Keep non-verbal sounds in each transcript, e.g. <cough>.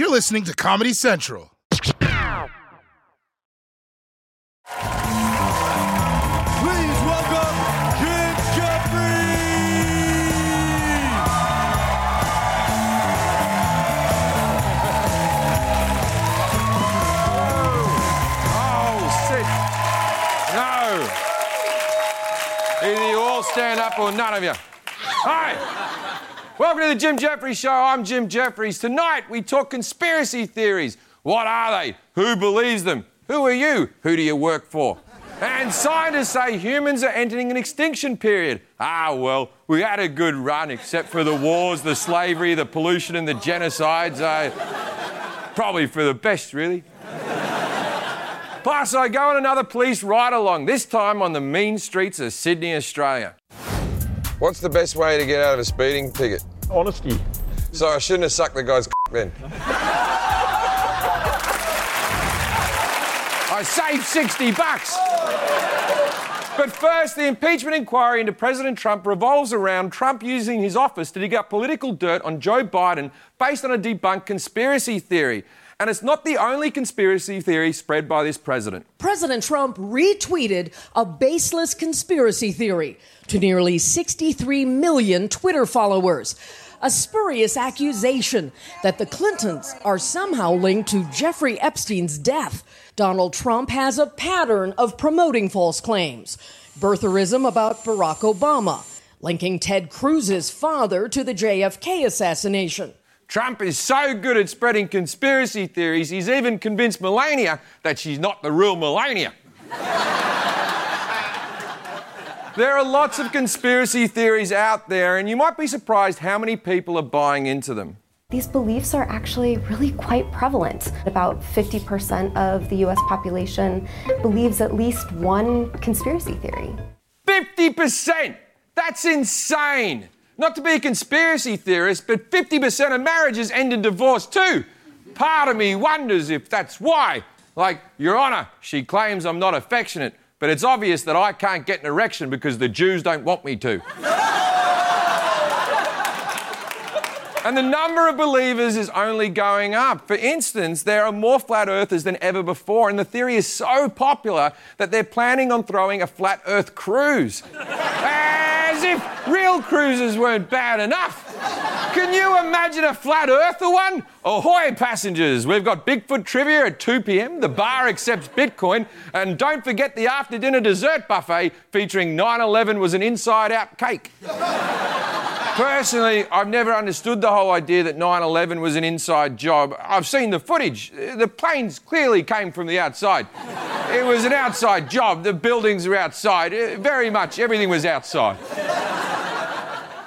You're listening to Comedy Central. Please welcome Jim Jeffries. Oh, sit. No. Either you all stand up or none of you. Hi. Welcome to the Jim Jeffries Show. I'm Jim Jeffries. Tonight we talk conspiracy theories. What are they? Who believes them? Who are you? Who do you work for? And scientists say humans are entering an extinction period. Ah, well, we had a good run, except for the wars, the slavery, the pollution, and the genocides. Uh, probably for the best, really. Plus, I go on another police ride along, this time on the mean streets of Sydney, Australia. What's the best way to get out of a speeding ticket? Honesty. So I shouldn't have sucked the guy's <laughs> then. I saved 60 bucks. But first, the impeachment inquiry into President Trump revolves around Trump using his office to dig up political dirt on Joe Biden based on a debunked conspiracy theory. And it's not the only conspiracy theory spread by this president. President Trump retweeted a baseless conspiracy theory to nearly 63 million Twitter followers. A spurious accusation that the Clintons are somehow linked to Jeffrey Epstein's death. Donald Trump has a pattern of promoting false claims. Birtherism about Barack Obama, linking Ted Cruz's father to the JFK assassination. Trump is so good at spreading conspiracy theories, he's even convinced Melania that she's not the real Melania. <laughs> there are lots of conspiracy theories out there, and you might be surprised how many people are buying into them. These beliefs are actually really quite prevalent. About 50% of the US population believes at least one conspiracy theory. 50%! That's insane! Not to be a conspiracy theorist, but 50% of marriages end in divorce too. Part of me wonders if that's why. Like, Your Honour, she claims I'm not affectionate, but it's obvious that I can't get an erection because the Jews don't want me to. And the number of believers is only going up. For instance, there are more flat earthers than ever before, and the theory is so popular that they're planning on throwing a flat earth cruise. As if real cruises weren't bad enough. Can you imagine a flat earther one? Ahoy, passengers! We've got Bigfoot trivia at 2 p.m. The bar accepts Bitcoin. And don't forget the after dinner dessert buffet featuring 9 11 was an inside out cake. Personally, I've never understood the whole idea that 9 11 was an inside job. I've seen the footage. The planes clearly came from the outside. It was an outside job. The buildings are outside. Uh, Very much everything was outside.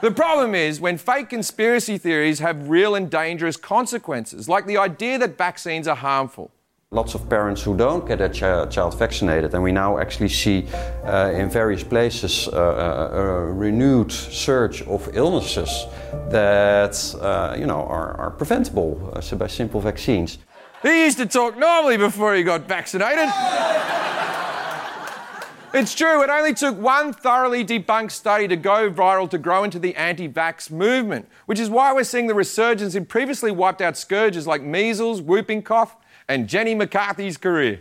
The problem is when fake conspiracy theories have real and dangerous consequences, like the idea that vaccines are harmful. Lots of parents who don't get their chi- child vaccinated, and we now actually see uh, in various places uh, a, a renewed surge of illnesses that uh, you know are, are preventable uh, by simple vaccines. He used to talk normally before he got vaccinated. It's true, it only took one thoroughly debunked study to go viral to grow into the anti vax movement, which is why we're seeing the resurgence in previously wiped out scourges like measles, whooping cough, and Jenny McCarthy's career.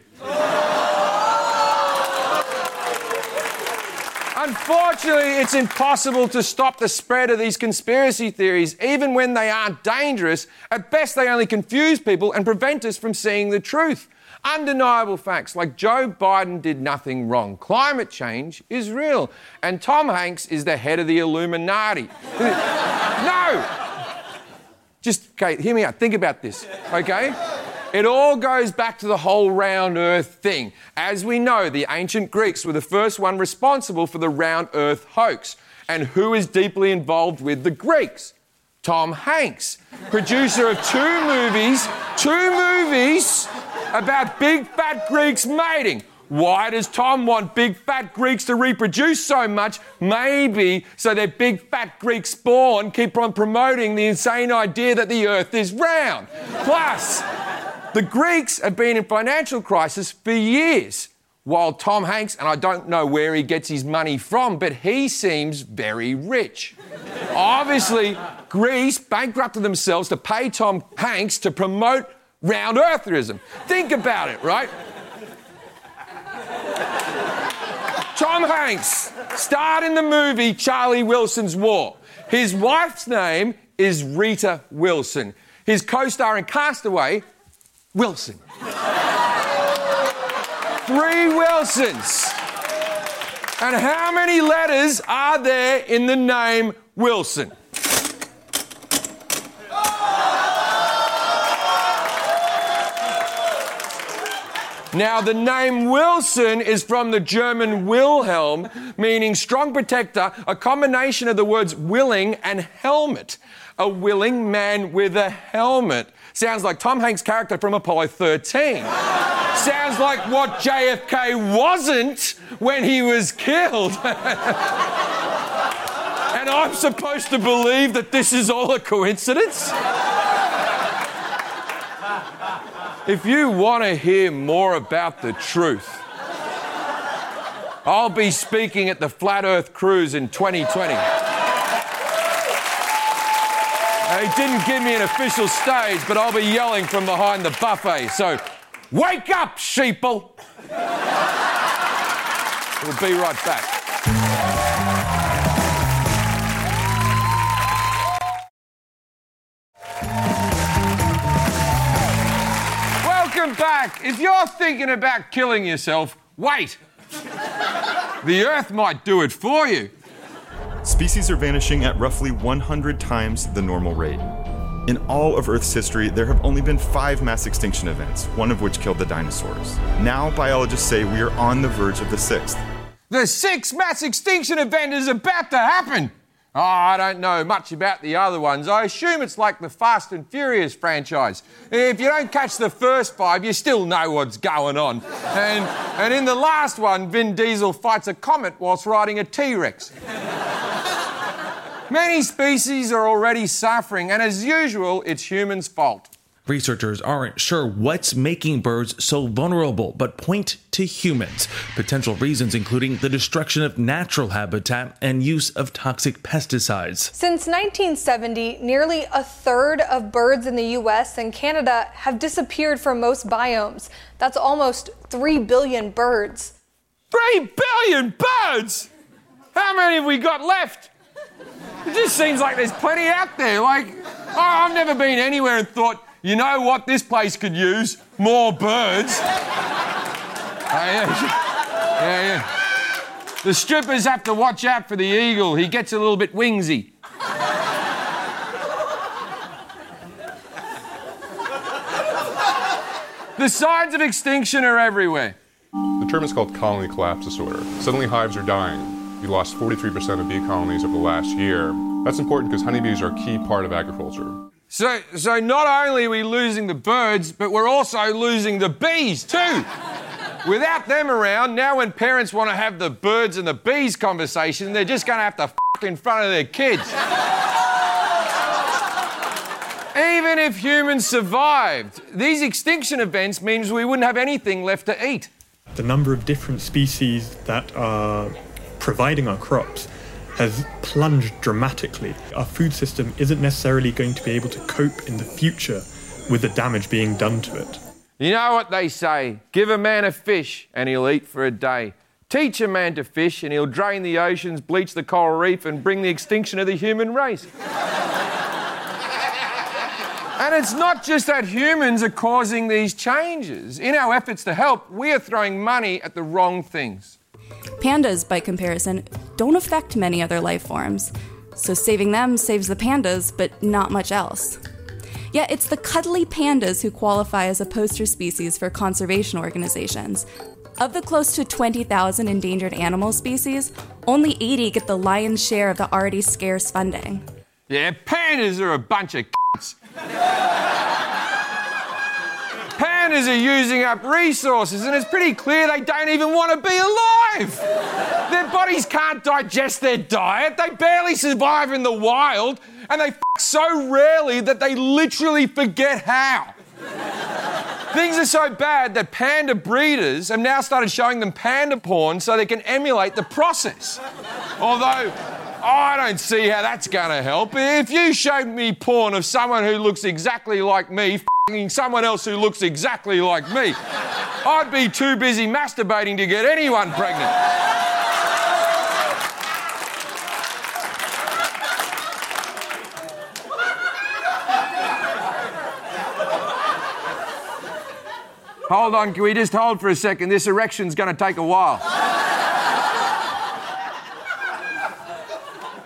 Unfortunately, it's impossible to stop the spread of these conspiracy theories, even when they aren't dangerous. At best, they only confuse people and prevent us from seeing the truth. Undeniable facts like Joe Biden did nothing wrong. Climate change is real. And Tom Hanks is the head of the Illuminati. <laughs> no! Just, okay, hear me out. Think about this, okay? It all goes back to the whole round earth thing. As we know, the ancient Greeks were the first one responsible for the round earth hoax. And who is deeply involved with the Greeks? Tom Hanks, producer of two movies, two movies about big fat Greeks mating. Why does Tom want big fat Greeks to reproduce so much? Maybe so their big fat Greek spawn keep on promoting the insane idea that the earth is round. Plus, the Greeks have been in financial crisis for years. While Tom Hanks, and I don't know where he gets his money from, but he seems very rich. Obviously, Greece bankrupted themselves to pay Tom Hanks to promote round eartherism. Think about it, right? Tom Hanks starred in the movie Charlie Wilson's War. His wife's name is Rita Wilson. His co star in Castaway, Wilson. Three Wilsons. And how many letters are there in the name Wilson? Now, the name Wilson is from the German Wilhelm, meaning strong protector, a combination of the words willing and helmet. A willing man with a helmet. Sounds like Tom Hanks' character from Apollo 13. Sounds like what JFK wasn't when he was killed. <laughs> and I'm supposed to believe that this is all a coincidence? If you want to hear more about the truth, I'll be speaking at the Flat Earth Cruise in 2020. They didn't give me an official stage, but I'll be yelling from behind the buffet. So, wake up, sheeple! We'll be right back. If you're thinking about killing yourself, wait. The Earth might do it for you. Species are vanishing at roughly 100 times the normal rate. In all of Earth's history, there have only been five mass extinction events, one of which killed the dinosaurs. Now, biologists say we are on the verge of the sixth. The sixth mass extinction event is about to happen. Oh, I don't know much about the other ones. I assume it's like the Fast and Furious franchise. If you don't catch the first five, you still know what's going on. And, and in the last one, Vin Diesel fights a comet whilst riding a T Rex. Many species are already suffering, and as usual, it's humans' fault. Researchers aren't sure what's making birds so vulnerable, but point to humans. Potential reasons including the destruction of natural habitat and use of toxic pesticides. Since 1970, nearly a third of birds in the US and Canada have disappeared from most biomes. That's almost 3 billion birds. Three billion birds! How many have we got left? It just seems like there's plenty out there. Like, oh, I've never been anywhere and thought, you know what this place could use? More birds. Oh, yeah. yeah, yeah. The strippers have to watch out for the eagle. He gets a little bit wingsy. the signs of extinction are everywhere. The term is called colony collapse disorder. Suddenly hives are dying. We lost 43% of bee colonies over the last year. That's important because honeybees are a key part of agriculture. So, so not only are we losing the birds, but we're also losing the bees too. Without them around, now when parents want to have the birds and the bees conversation, they're just going to have to f- in front of their kids. Even if humans survived, these extinction events means we wouldn't have anything left to eat. The number of different species that are providing our crops has plunged dramatically. Our food system isn't necessarily going to be able to cope in the future with the damage being done to it. You know what they say give a man a fish and he'll eat for a day. Teach a man to fish and he'll drain the oceans, bleach the coral reef, and bring the extinction of the human race. and it's not just that humans are causing these changes. In our efforts to help, we are throwing money at the wrong things. Pandas, by comparison, don't affect many other life forms. So saving them saves the pandas, but not much else. Yet it's the cuddly pandas who qualify as a poster species for conservation organizations. Of the close to 20,000 endangered animal species, only 80 get the lion's share of the already scarce funding. Yeah, pandas are a bunch of c***s. Pandas are using up resources, and it's pretty clear they don't even want to be alive. Their bodies can't digest their diet, they barely survive in the wild, and they f so rarely that they literally forget how. Things are so bad that panda breeders have now started showing them panda porn so they can emulate the process. Although, I don't see how that's going to help. If you showed me porn of someone who looks exactly like me, someone else who looks exactly like me, I'd be too busy masturbating to get anyone pregnant. Hold on, can we just hold for a second? This erection's going to take a while.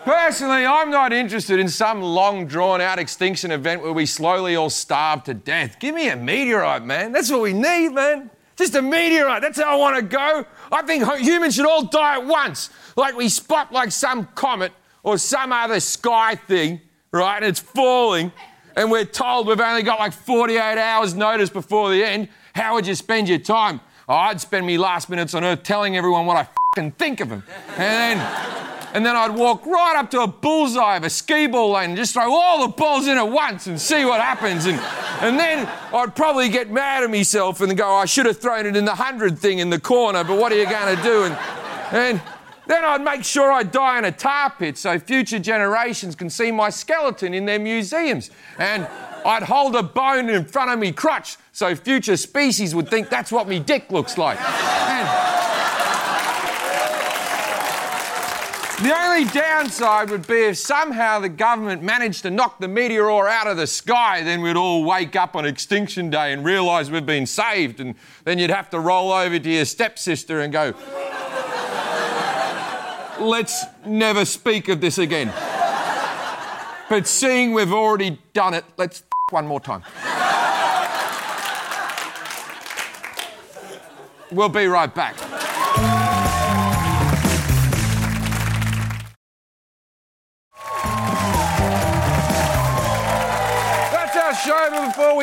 Personally, I'm not interested in some long drawn out extinction event where we slowly all starve to death. Give me a meteorite, man. That's what we need, man. Just a meteorite. That's how I want to go. I think humans should all die at once. Like we spot like some comet or some other sky thing, right? And it's falling, and we're told we've only got like 48 hours notice before the end. How would you spend your time? Oh, I'd spend me last minutes on Earth telling everyone what I fucking think of them. And then, and then I'd walk right up to a bullseye of a skee ball lane and just throw all the balls in at once and see what happens. And, and then I'd probably get mad at myself and go, I should have thrown it in the hundred thing in the corner, but what are you going to do? And, and then I'd make sure I die in a tar pit so future generations can see my skeleton in their museums. And I'd hold a bone in front of me crotch so future species would think that's what me dick looks like. And the only downside would be if somehow the government managed to knock the meteor out of the sky, then we'd all wake up on Extinction Day and realise we've been saved, and then you'd have to roll over to your stepsister and go, Let's never speak of this again. But seeing we've already done it, let's one more time. We'll be right back.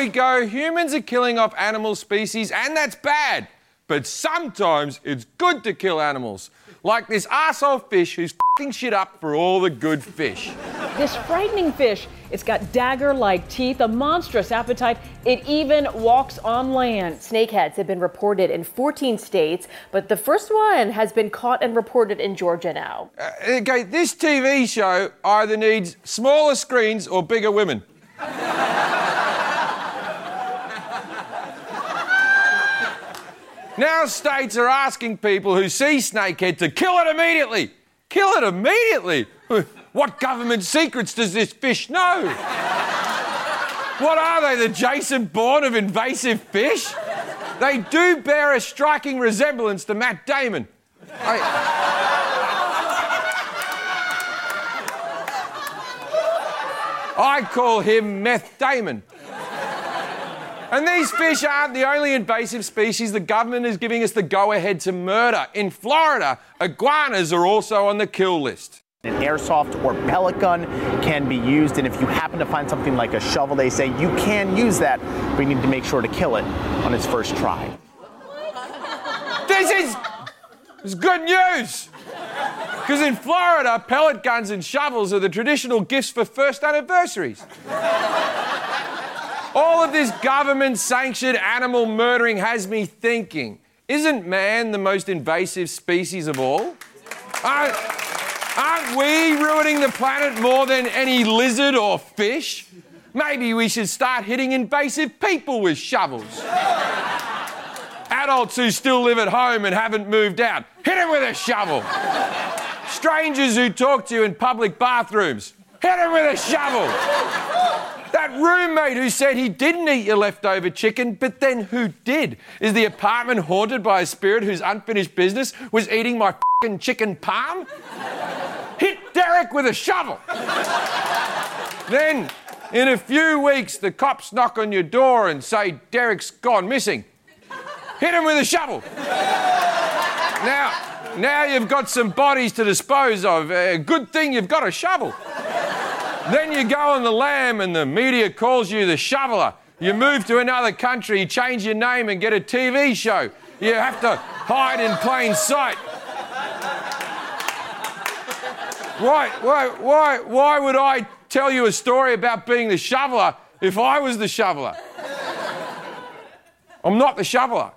We go, humans are killing off animal species, and that's bad. But sometimes it's good to kill animals. Like this arsehole fish who's fing shit up for all the good fish. This frightening fish, it's got dagger like teeth, a monstrous appetite. It even walks on land. Snakeheads have been reported in 14 states, but the first one has been caught and reported in Georgia now. Uh, okay, this TV show either needs smaller screens or bigger women. Now states are asking people who see snakehead to kill it immediately. Kill it immediately. <laughs> What government secrets does this fish know? what are they, the Jason Bourne of invasive fish? They do bear a striking resemblance to Matt Damon. I... I call him Meth Damon. And these fish aren't the only invasive species the government is giving us the go ahead to murder. In Florida, iguanas are also on the kill list. An airsoft or pellet gun can be used, and if you happen to find something like a shovel, they say you can use that, but you need to make sure to kill it on its first try. This is, this is good news! Because in Florida, pellet guns and shovels are the traditional gifts for first anniversaries. All of this government sanctioned animal murdering has me thinking isn't man the most invasive species of all? Aren't, aren't we ruining the planet more than any lizard or fish? Maybe we should start hitting invasive people with shovels. Adults who still live at home and haven't moved out, hit them with a shovel. Strangers who talk to you in public bathrooms, hit them with a shovel. That roommate who said he didn't eat your leftover chicken, but then who did? Is the apartment haunted by a spirit whose unfinished business was eating my fing chicken palm? Hit Derek with a shovel. then, in a few weeks, the cops knock on your door and say Derek's gone missing. Hit him with a shovel. now, now you've got some bodies to dispose of. A good thing you've got a shovel. Then you go on the lam and the media calls you the shoveler. You move to another country, you change your name and get a TV show. You have to hide in plain sight. Why, why, why, why would I tell you a story about being the shoveler if I was the shoveler? I'm not the shoveler.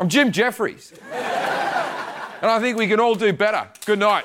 I'm Jim Jeffries. And I think we can all do better. Good night.